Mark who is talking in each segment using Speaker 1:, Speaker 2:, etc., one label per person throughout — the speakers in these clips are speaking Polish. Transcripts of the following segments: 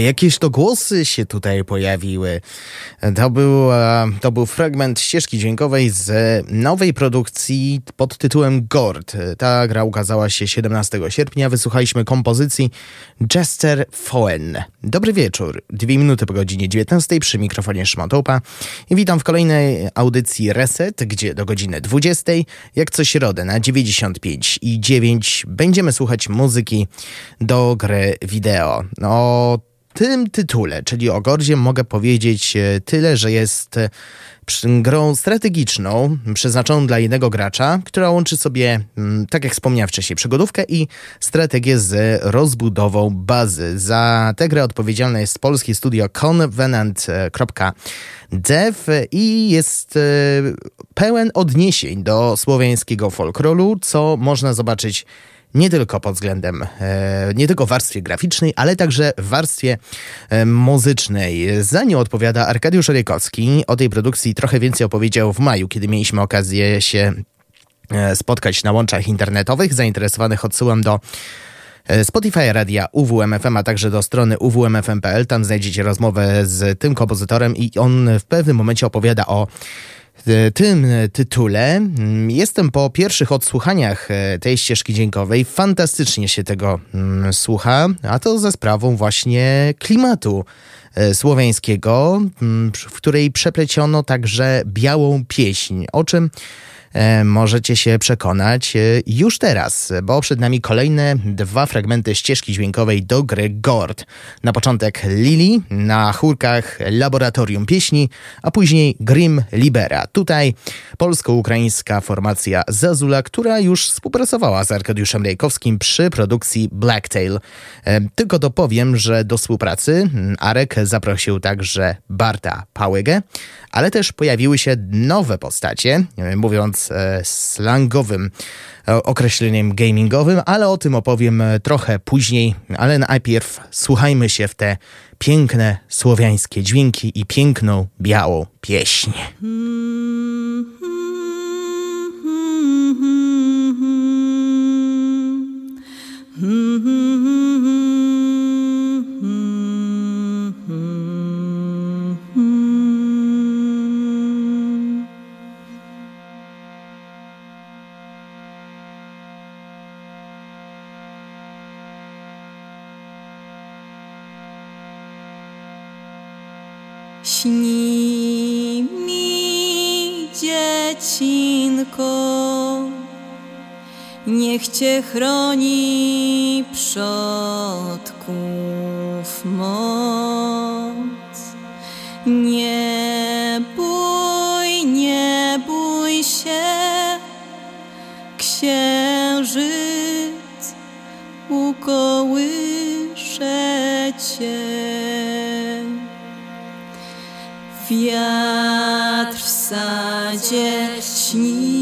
Speaker 1: Jakieś to głosy się tutaj pojawiły. To był, e, to był fragment ścieżki dźwiękowej z nowej produkcji pod tytułem Gord. Ta gra ukazała się 17 sierpnia. Wysłuchaliśmy kompozycji Jester Foen. Dobry wieczór. Dwie minuty po godzinie 19 przy mikrofonie Szmatopa. I witam w kolejnej audycji Reset, gdzie do godziny 20, jak co środę na 95 i 9 będziemy słuchać muzyki do gry wideo. No, tym tytule, czyli o Gordzie, mogę powiedzieć e, tyle, że jest e, grą strategiczną, przeznaczoną dla jednego gracza, która łączy sobie, mm, tak jak wspomniałem wcześniej, przygodówkę i strategię z rozbudową bazy. Za tę grę odpowiedzialne jest polskie studio convenant.dev i jest e, pełen odniesień do słowiańskiego folkloru, co można zobaczyć nie tylko pod względem, e, nie tylko warstwie graficznej, ale także w warstwie e, muzycznej. Za nią odpowiada Arkadiusz Rejkowski. O tej produkcji trochę więcej opowiedział w maju, kiedy mieliśmy okazję się e, spotkać na łączach internetowych. Zainteresowanych odsyłam do Spotify Radia UWMFM, a także do strony uwmfm.pl. Tam znajdziecie rozmowę z tym kompozytorem i on w pewnym momencie opowiada o tym tytule. Mm, jestem po pierwszych odsłuchaniach e, tej ścieżki dźwiękowej. Fantastycznie się tego mm, słucha, a to ze sprawą właśnie klimatu e, słowiańskiego, mm, w której przepleciono także białą pieśń, o czym możecie się przekonać e, już teraz, bo przed nami kolejne dwa fragmenty ścieżki dźwiękowej do gry Gord. Na początek Lili na chórkach Laboratorium Pieśni, a później Grim Libera. Tutaj polsko-ukraińska formacja Zazula, która już współpracowała z Arkadiuszem Rejkowskim przy produkcji Blacktail. E, tylko dopowiem, że do współpracy Arek zaprosił także Barta Pałygę, ale też pojawiły się nowe postacie, mówiąc e, slangowym e, określeniem gamingowym, ale o tym opowiem e, trochę później, ale najpierw słuchajmy się w te piękne słowiańskie dźwięki i piękną białą pieśń.
Speaker 2: Śni mi dziecinko, niech cię chroni przodków moc. Nie bój, nie bój się, księżyc ukołysze cię. Wiatr w sadzie śni.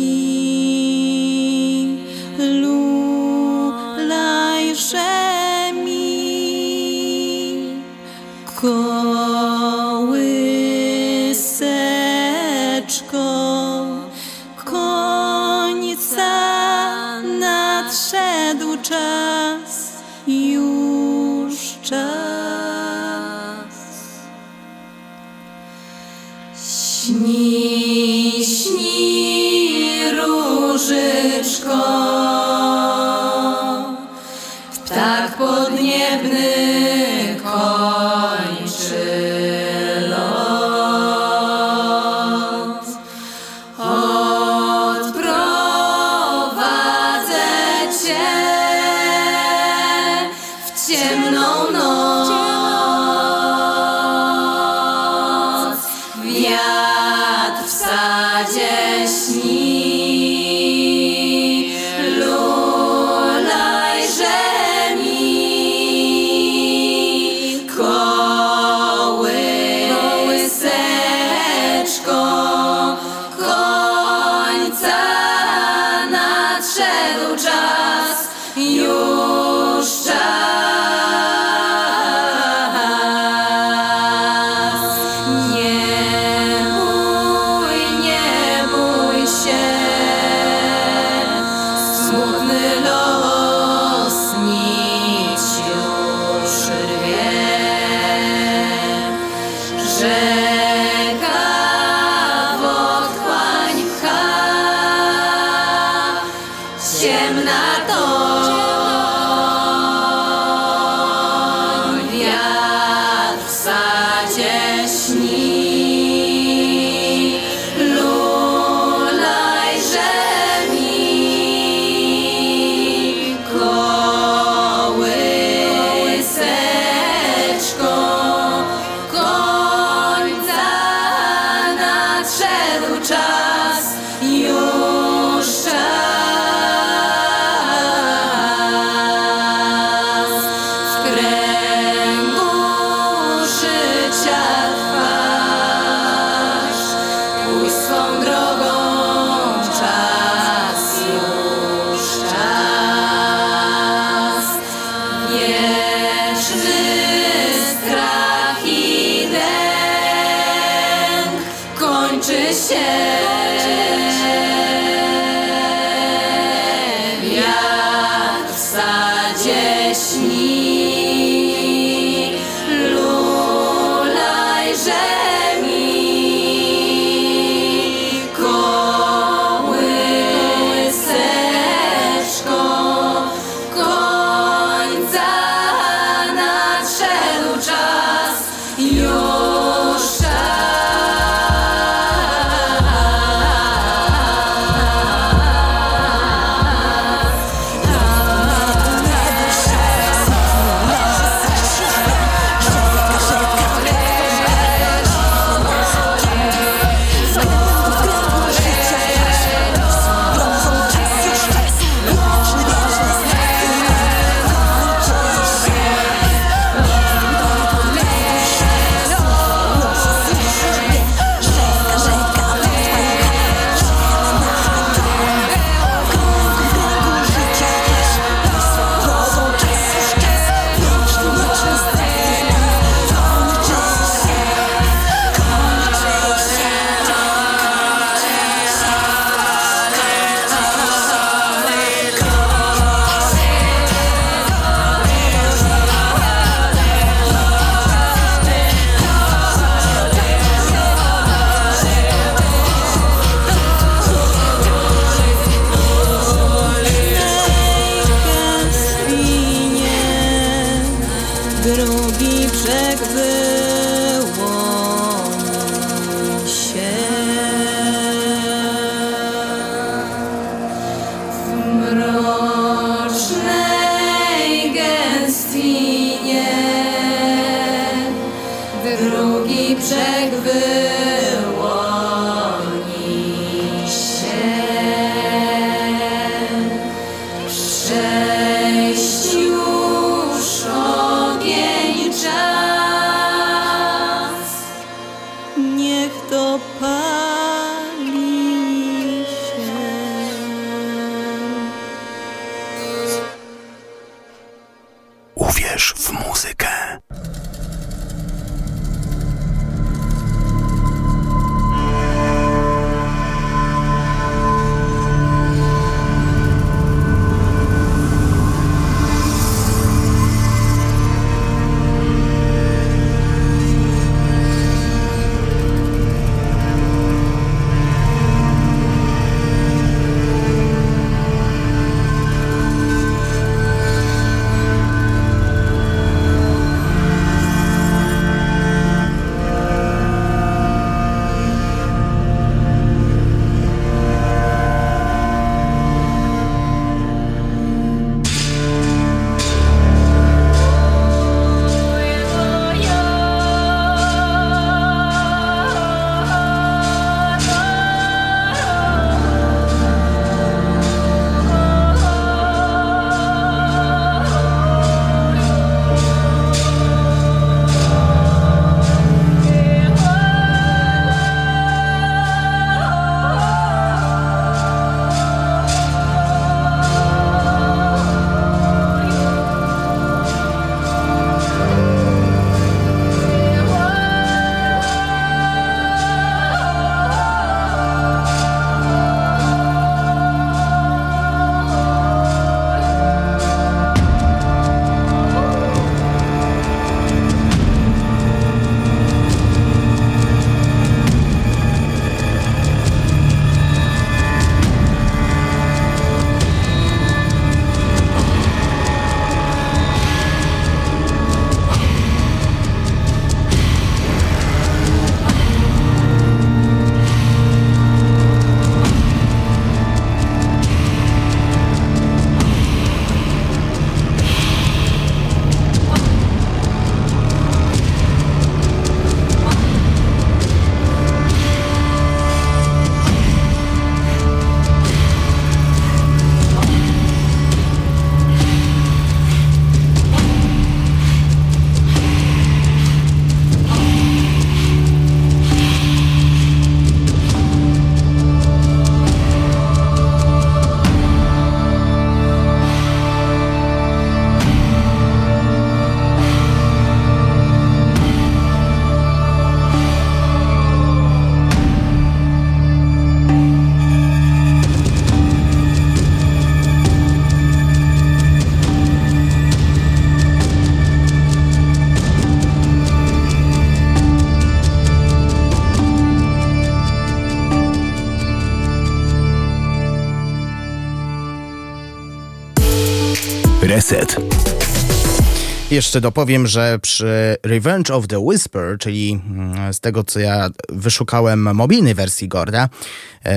Speaker 1: Jeszcze dopowiem, że przy Revenge of the Whisper, czyli mm, z tego co ja wyszukałem mobilnej wersji Gorda,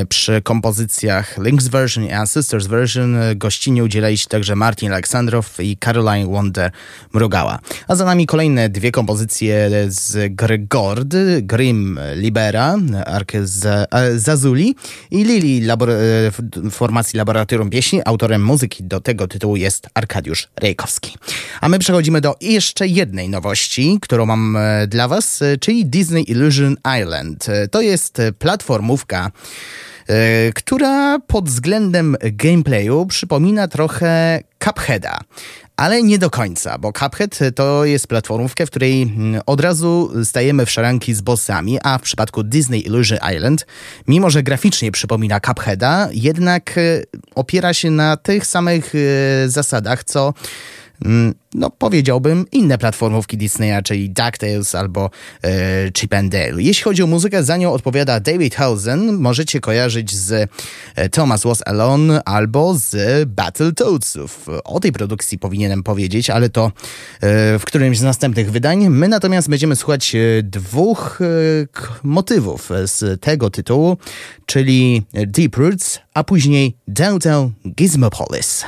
Speaker 1: przy kompozycjach Link's Version i Ancestors Version gościnie udzielali się także Martin Aleksandrow i Caroline Wonder Mrugała. A za nami kolejne dwie kompozycje z gry Gord, Grim Libera, Ark Zazuli i Lili labor e, formacji Laboratorium Pieśni. Autorem muzyki do tego tytułu jest Arkadiusz Rejkowski. A my przechodzimy do jeszcze jednej nowości, którą mam e, dla Was, e, czyli Disney Illusion Island. E, to jest platformówka, która pod względem gameplayu przypomina trochę Cupheada. Ale nie do końca, bo Cuphead to jest platformówka, w której mm, od razu stajemy w szaranki z bossami, a w przypadku Disney Illusion Island, mimo że graficznie przypomina Cupheada, jednak opiera się na tych samych zasadach, co no powiedziałbym, inne platformówki Disneya, czyli DuckTales albo e, Chip and Dale. Jeśli chodzi o muzykę, za nią odpowiada David Hausen. Możecie kojarzyć z e, Thomas Was Alone albo z Battletoadsów. O tej produkcji powinienem powiedzieć, ale to e, w którymś z następnych wydań. My natomiast będziemy słuchać e, dwóch e, motywów z tego tytułu, czyli Deep Roots, a później Downtown Gizmopolis.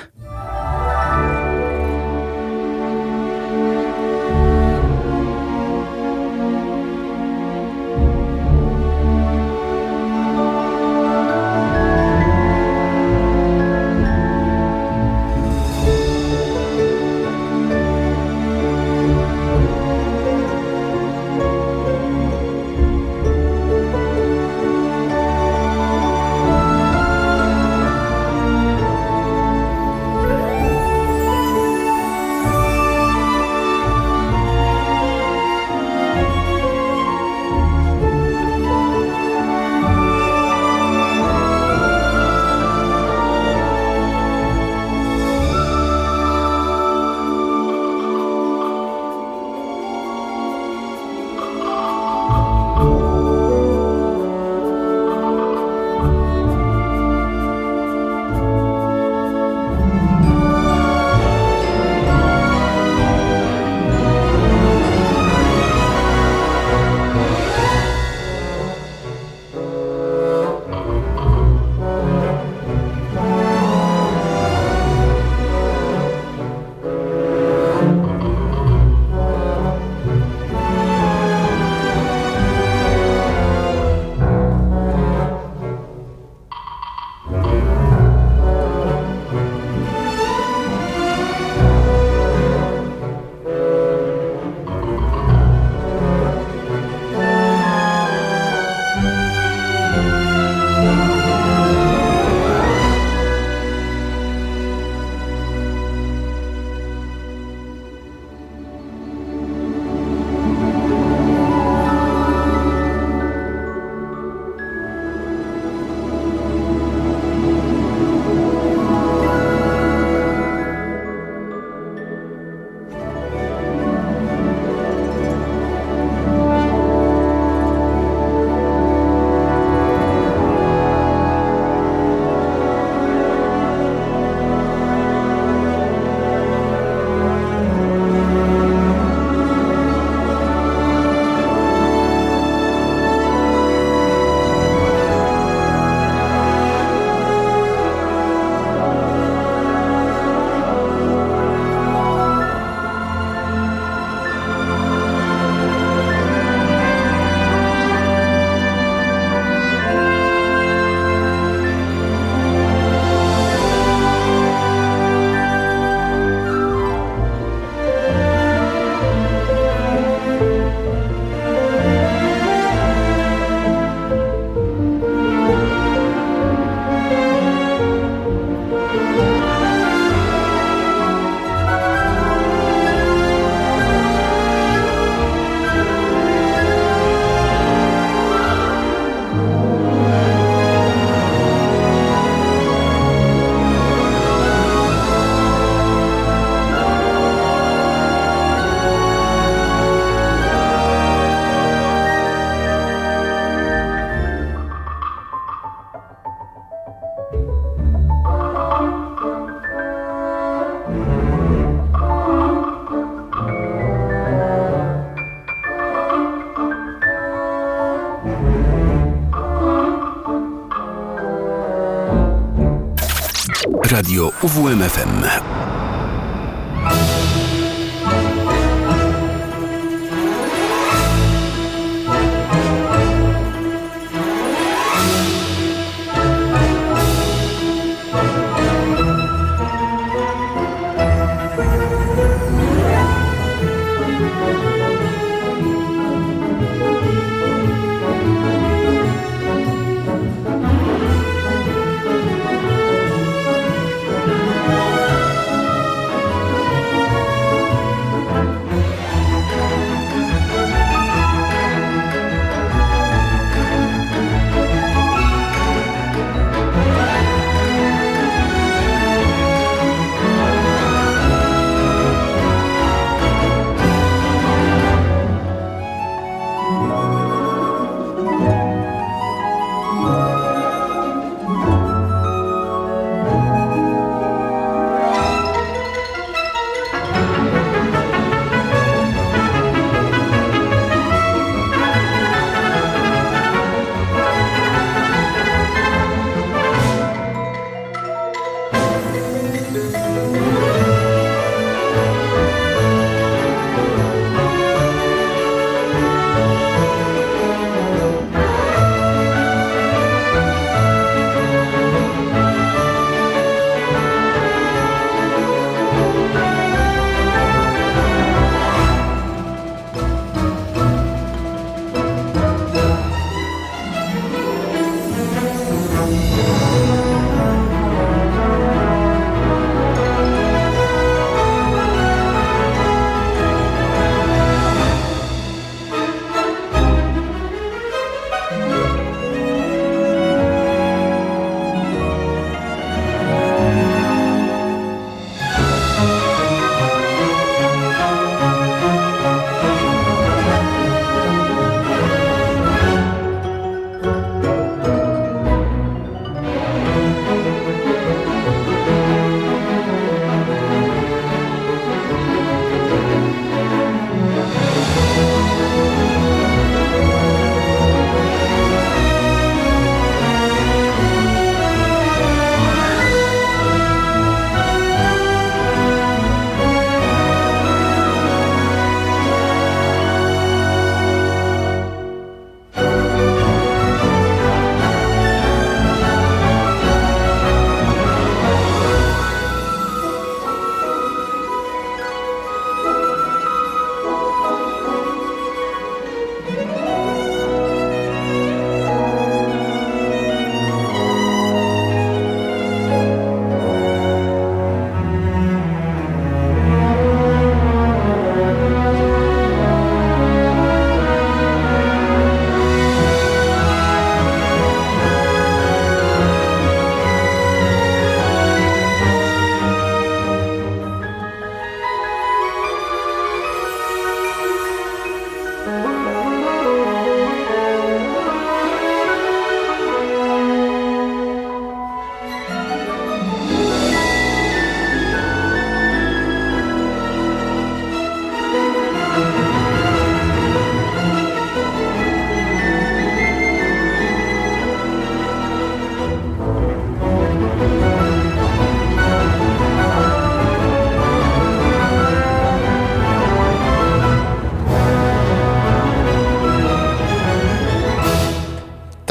Speaker 3: Radio UWMFM.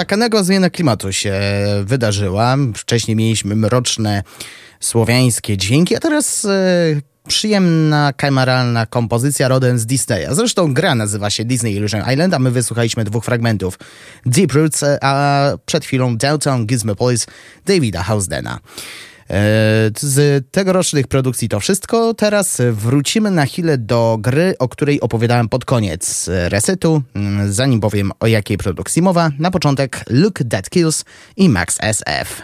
Speaker 1: Taka zmiana klimatu się wydarzyła. Wcześniej mieliśmy mroczne słowiańskie dźwięki, a teraz e, przyjemna, kameralna kompozycja rodem z Disneya. Zresztą gra nazywa się Disney Illusion Island, a my wysłuchaliśmy dwóch fragmentów. Deep Roots, a przed chwilą Downtown Gizmopolis Davida Housdena. E, z tegorocznych produkcji to wszystko. Teraz wrócimy na chwilę do gry, o której opowiadałem pod koniec resetu. Mm, zanim powiem o jakiej produkcji mowa, na początek Look That Kills i Max SF.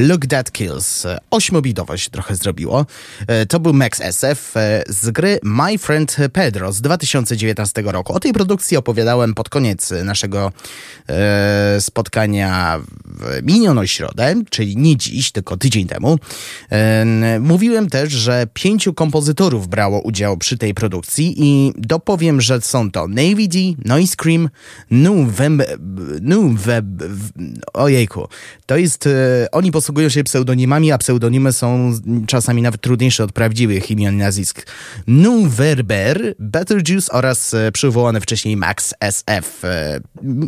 Speaker 1: Look That Kills. Ośmobitowość trochę zrobiło. E, to był Max SF e, z gry My Friend Pedro z 2019 roku. O tej produkcji opowiadałem pod koniec naszego e, spotkania w minioną środę, czyli nie dziś, tylko tydzień temu. Mówiłem też, że pięciu kompozytorów brało udział przy tej produkcji i dopowiem, że są to Navy D, Noise Cream, New Web, ojejku, to jest, oni posługują się pseudonimami, a pseudonimy są czasami nawet trudniejsze od prawdziwych imion i nazwisk. Nuverber, Betelgeuse oraz e, przywołany wcześniej Max SF. E,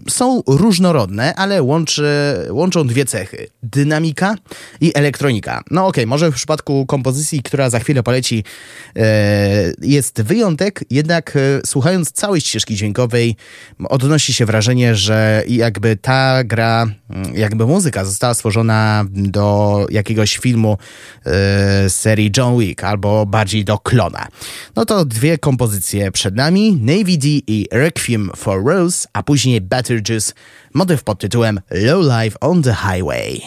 Speaker 1: są różnorodne, ale łączy, łączą dwie cechy. Dynamika i elektronika. No okej, okay, może w przypadku kompozycji, która za chwilę poleci, e, jest wyjątek, jednak słuchając całej ścieżki dźwiękowej odnosi się wrażenie, że jakby ta gra, jakby muzyka została stworzona do jakiegoś filmu e, serii John Wick albo bardziej do klona. No to dwie kompozycje przed nami, Navy D i Requiem for Rose, a później Betelgeuse, motyw pod tytułem Low Life on the Highway.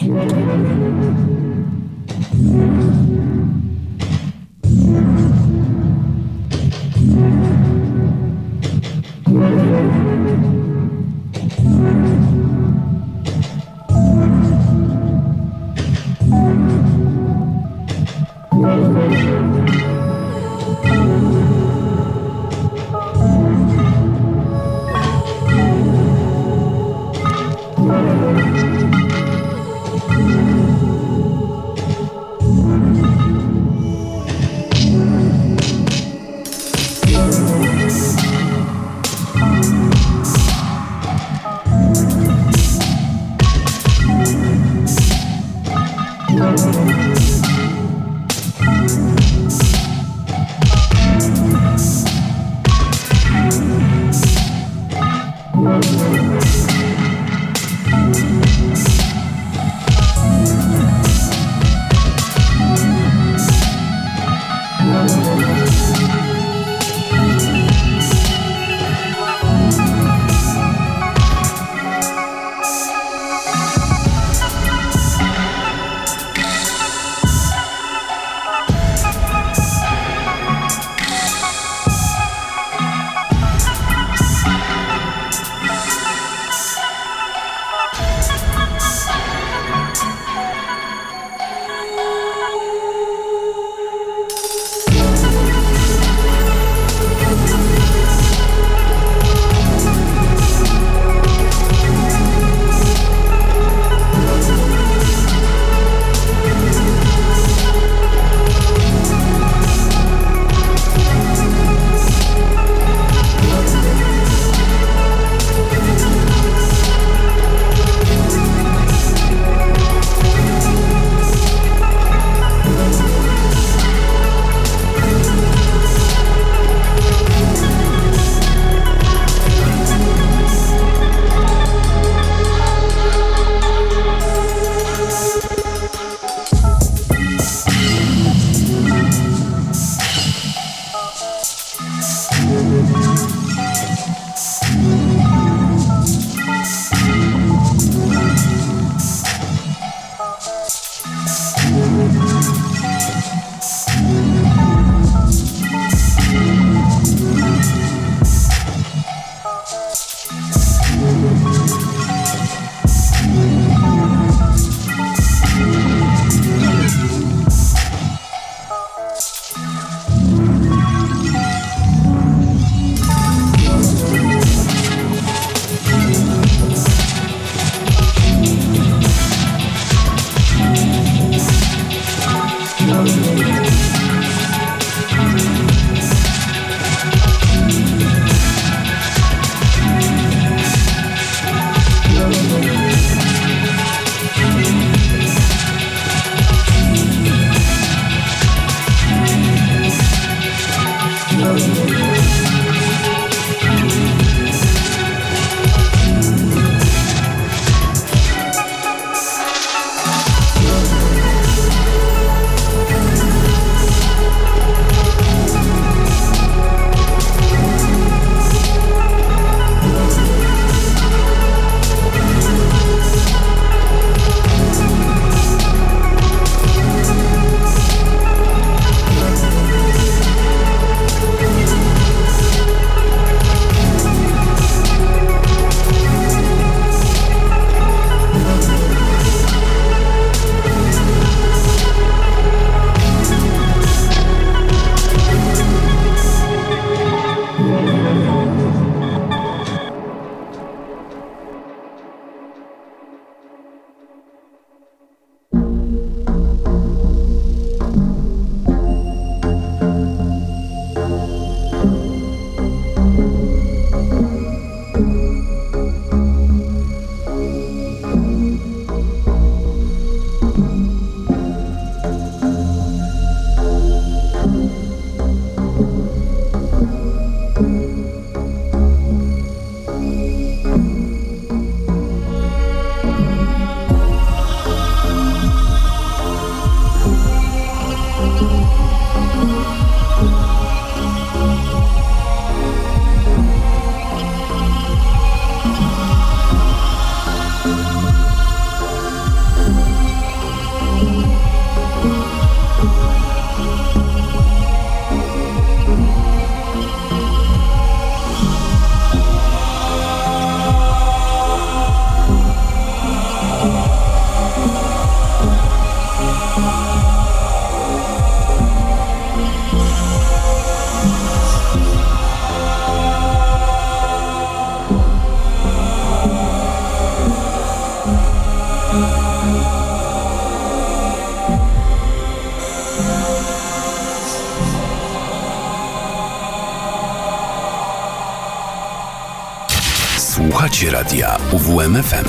Speaker 3: UWMFM.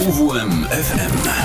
Speaker 3: UWMFM.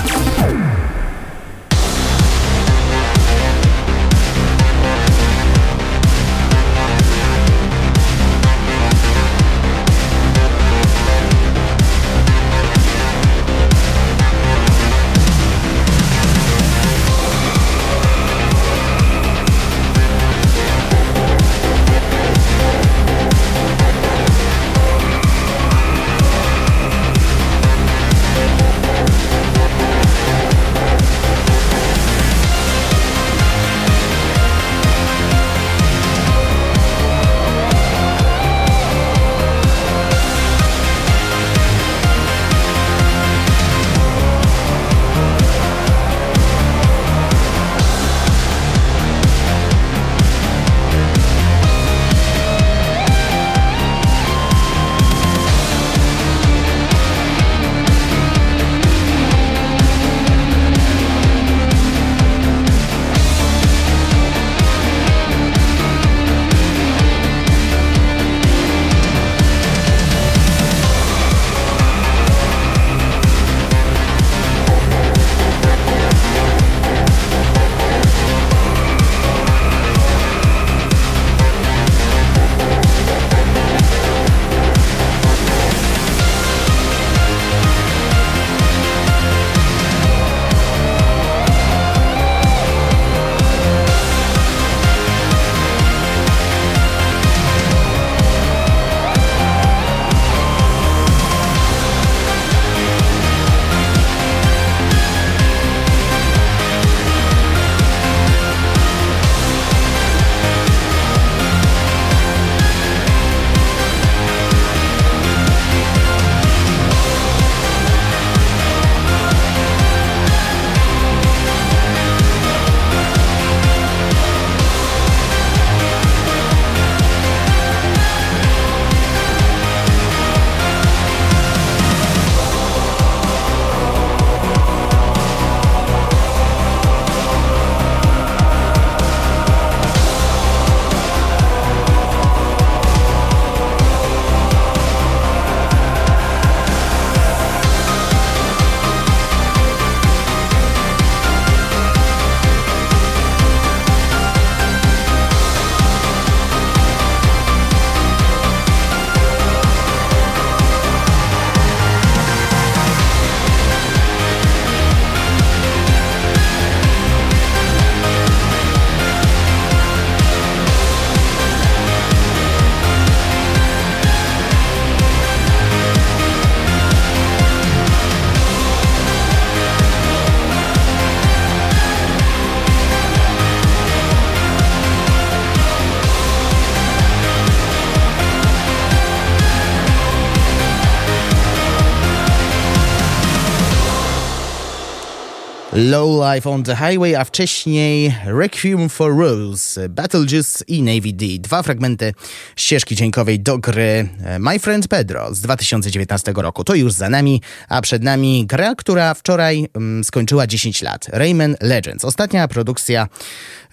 Speaker 1: Low Life on the Highway, a wcześniej Requiem for Rules, Juice i Navy D. Dwa fragmenty ścieżki dźwiękowej do gry e, My Friend Pedro z 2019 roku. To już za nami, a przed nami gra, która wczoraj mm, skończyła 10 lat. Rayman Legends. Ostatnia produkcja,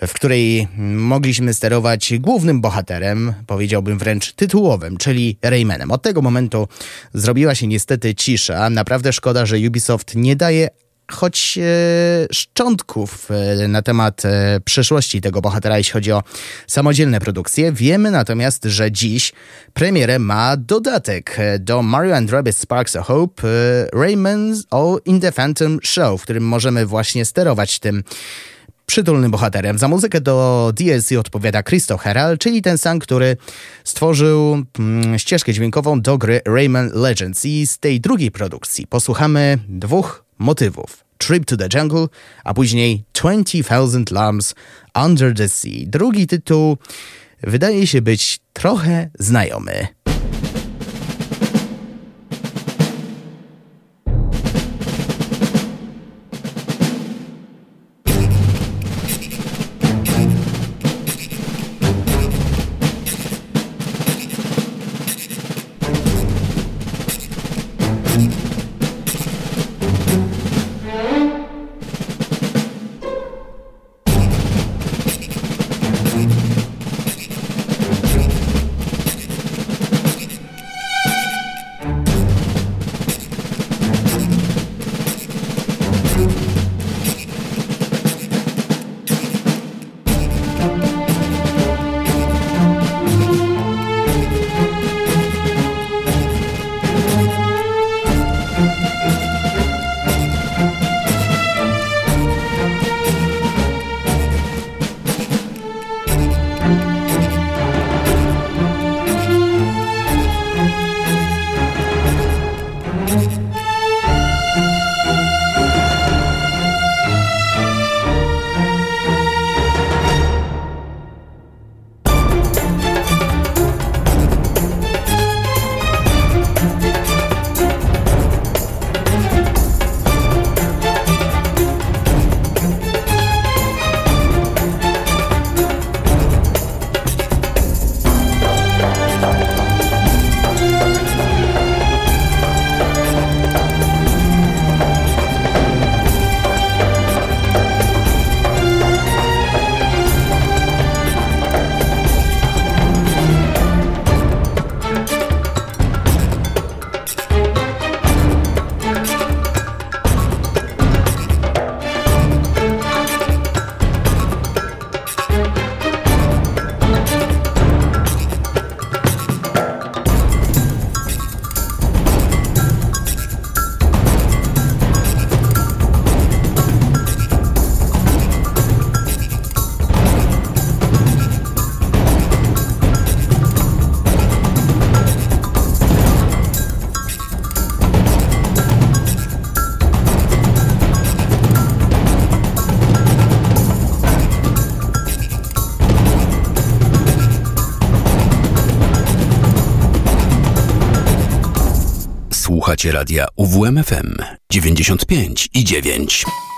Speaker 1: w której mogliśmy sterować głównym bohaterem, powiedziałbym wręcz tytułowym, czyli Raymanem. Od tego momentu zrobiła się niestety cisza. Naprawdę szkoda, że Ubisoft nie daje choć e, szczątków e, na temat e, przyszłości tego bohatera, jeśli chodzi o samodzielne produkcje. Wiemy natomiast, że dziś premierę ma dodatek do Mario and Rabbids Sparks of Hope Rayman's All in the Phantom Show, w którym możemy właśnie sterować tym przytulnym bohaterem. Za muzykę do DLC odpowiada Christoph Herald, czyli ten sam, który stworzył mm, ścieżkę dźwiękową do gry Rayman Legends. I z tej drugiej produkcji posłuchamy dwóch motywów. Trip to the Jungle, a później 20,000 Lambs Under the Sea. Drugi tytuł wydaje się być trochę znajomy.
Speaker 3: Radia UWMFM 95 i 9.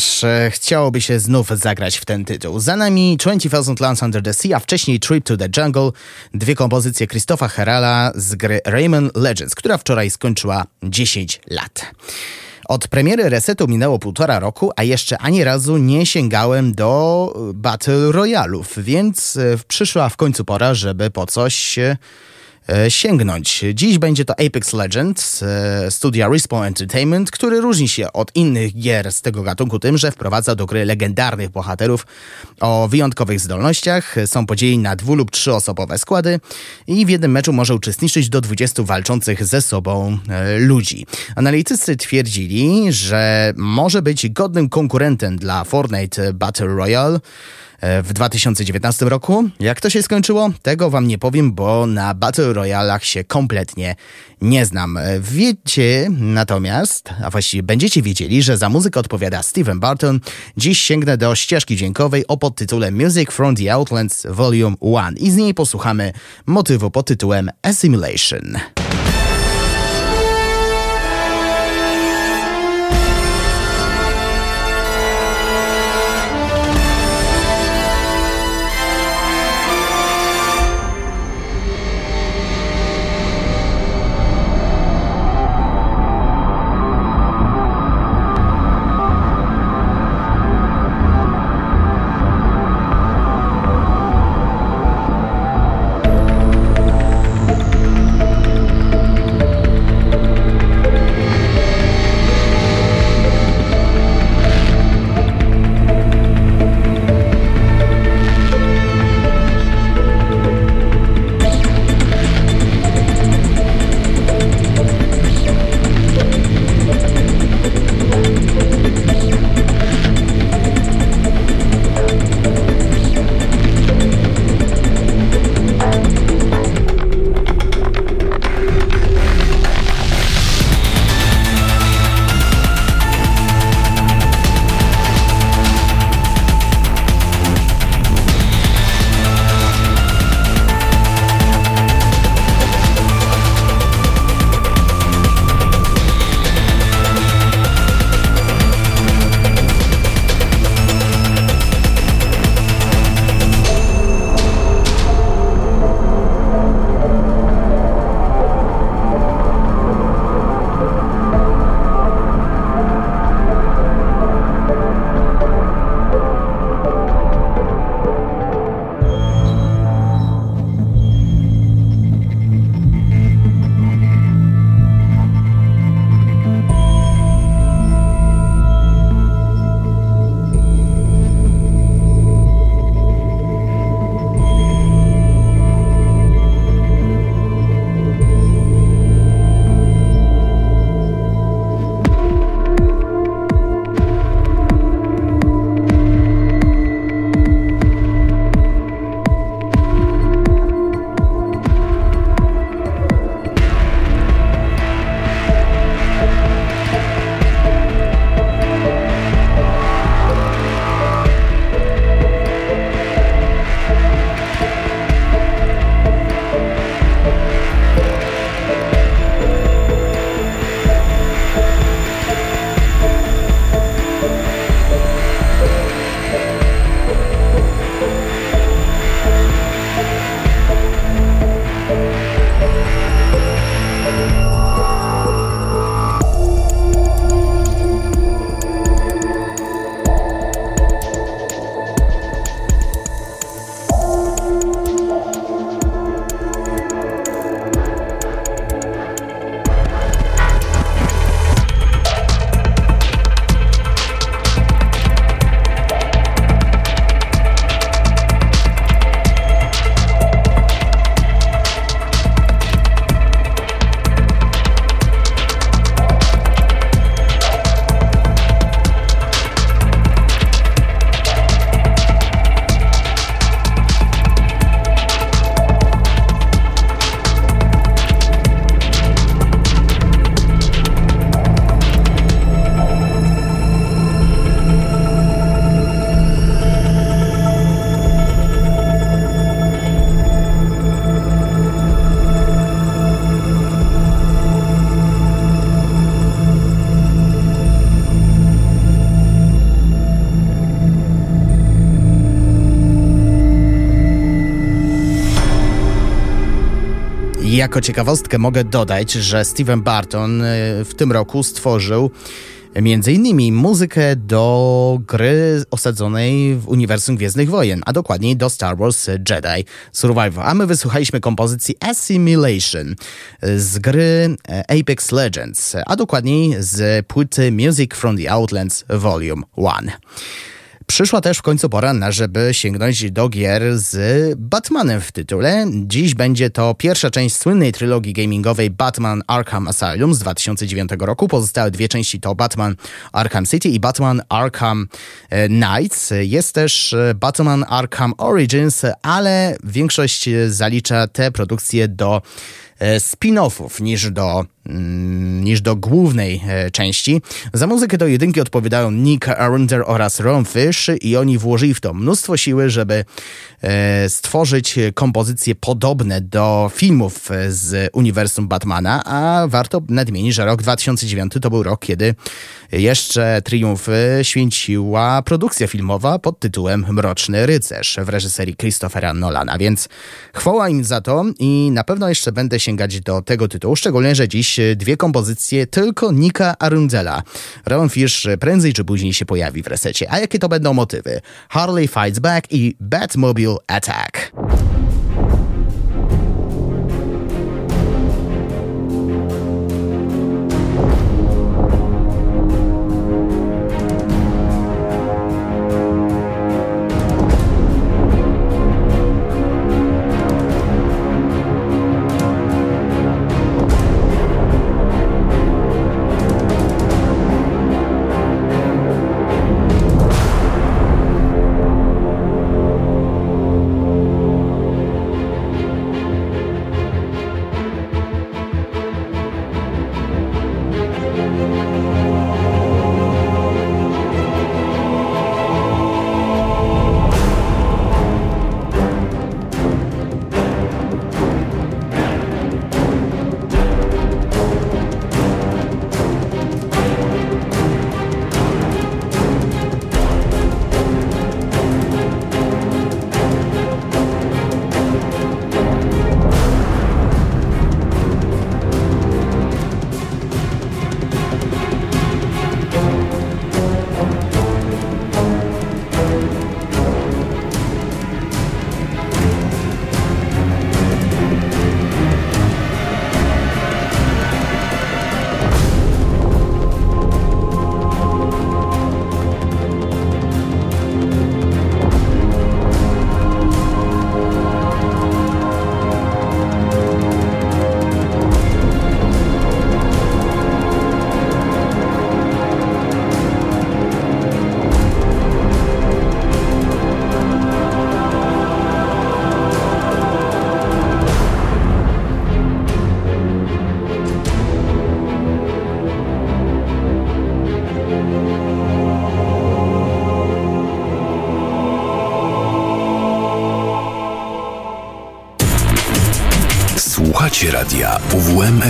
Speaker 1: Aż e, chciałoby się znów zagrać w ten tytuł. Za nami 20,000 Lands Under the Sea, a wcześniej Trip to the Jungle, dwie kompozycje Christopha Herala z gry Rayman Legends, która wczoraj skończyła 10 lat. Od premiery resetu minęło półtora roku, a jeszcze ani razu nie sięgałem do Battle Royalów, więc e, przyszła w końcu pora, żeby po coś e, E, sięgnąć. Dziś będzie to Apex Legends e, studia Respawn Entertainment, który różni się od innych gier z tego gatunku tym, że wprowadza do gry legendarnych bohaterów o wyjątkowych zdolnościach. Są podzieleni na dwu lub trzyosobowe składy i w jednym meczu może uczestniczyć do 20 walczących ze sobą e, ludzi. Analitycy twierdzili, że może być godnym konkurentem dla Fortnite Battle Royale, w 2019 roku. Jak to się skończyło? Tego wam nie powiem, bo na Battle Royalach się kompletnie nie znam. Wiecie natomiast, a właściwie będziecie wiedzieli, że za muzykę odpowiada Steven Barton. Dziś sięgnę do ścieżki dźwiękowej o podtytule Music from the Outlands Volume 1 i z niej posłuchamy motywu pod tytułem Assimilation. Jako ciekawostkę mogę dodać, że Steven Barton w tym roku stworzył Między innymi muzykę do gry osadzonej w uniwersum Gwiezdnych Wojen, a dokładniej do Star Wars Jedi Survivor. A my wysłuchaliśmy kompozycji Assimilation z gry Apex Legends, a dokładniej z płyty Music from the Outlands Volume 1. Przyszła też w końcu pora na, żeby sięgnąć do gier z Batmanem w tytule. Dziś będzie to pierwsza część słynnej trylogii gamingowej Batman Arkham Asylum z 2009 roku. Pozostałe dwie części to Batman Arkham City i Batman Arkham e, Knights. Jest też e, Batman Arkham Origins, ale większość zalicza te produkcje do e, spin-offów niż do niż do głównej e, części. Za muzykę do jedynki odpowiadają Nick Arundel oraz Ron Fish i oni włożyli w to mnóstwo siły, żeby e, stworzyć kompozycje podobne do filmów z uniwersum Batmana, a warto nadmienić, że rok 2009 to był rok, kiedy jeszcze triumfy święciła produkcja filmowa pod tytułem Mroczny Rycerz w reżyserii Christophera Nolana, więc chwała im za to i na pewno jeszcze będę sięgać do tego tytułu, szczególnie, że dziś dwie kompozycje tylko Nika Arundela. Ron Fish prędzej czy później się pojawi w resecie. A jakie to będą motywy? Harley Fights Back i Batmobile Attack.
Speaker 3: Radia UWM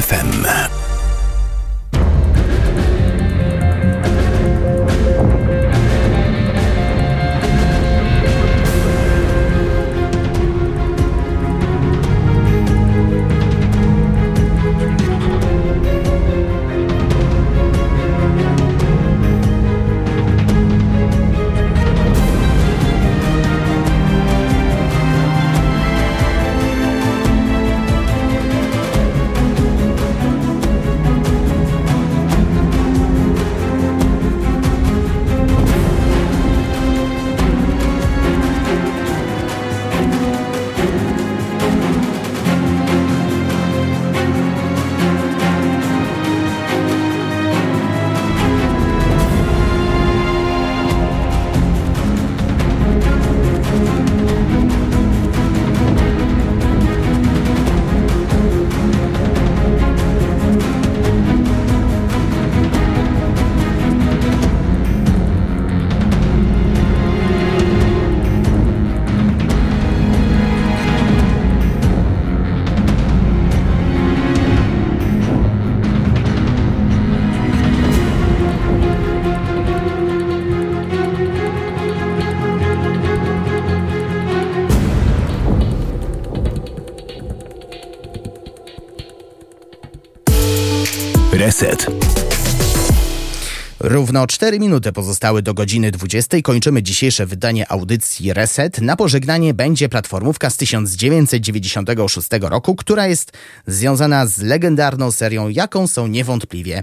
Speaker 3: Asset.
Speaker 1: Równo 4 minuty pozostały do godziny 20. Kończymy dzisiejsze wydanie audycji Reset. Na pożegnanie będzie platformówka z 1996 roku, która jest związana z legendarną serią, jaką są niewątpliwie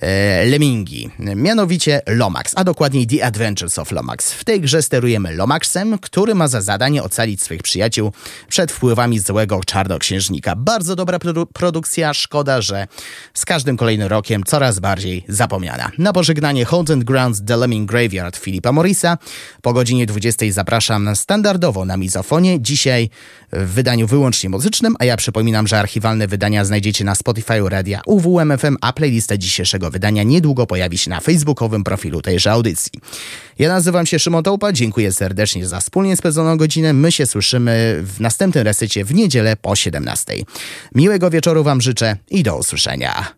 Speaker 1: e, Lemingi. Mianowicie Lomax, a dokładniej The Adventures of Lomax. W tej grze sterujemy Lomaxem, który ma za zadanie ocalić swoich przyjaciół przed wpływami złego czarnoksiężnika. Bardzo dobra produ produkcja, szkoda, że z każdym kolejnym rokiem coraz bardziej zapomniana. Na pożegnanie pożegnanie Hold and Grounds The Lemming Graveyard Filipa Morrisa. Po godzinie 20 zapraszam standardowo na mizofonie. Dzisiaj w wydaniu wyłącznie muzycznym, a ja przypominam, że archiwalne wydania znajdziecie na Spotify Radia UWMFM, a playlista dzisiejszego wydania niedługo pojawi się na facebookowym profilu tejże audycji. Ja nazywam się Szymon Tołpa, dziękuję serdecznie za wspólnie spędzoną godzinę. My się słyszymy w następnym resecie w niedzielę po 17. Miłego wieczoru Wam życzę i do usłyszenia.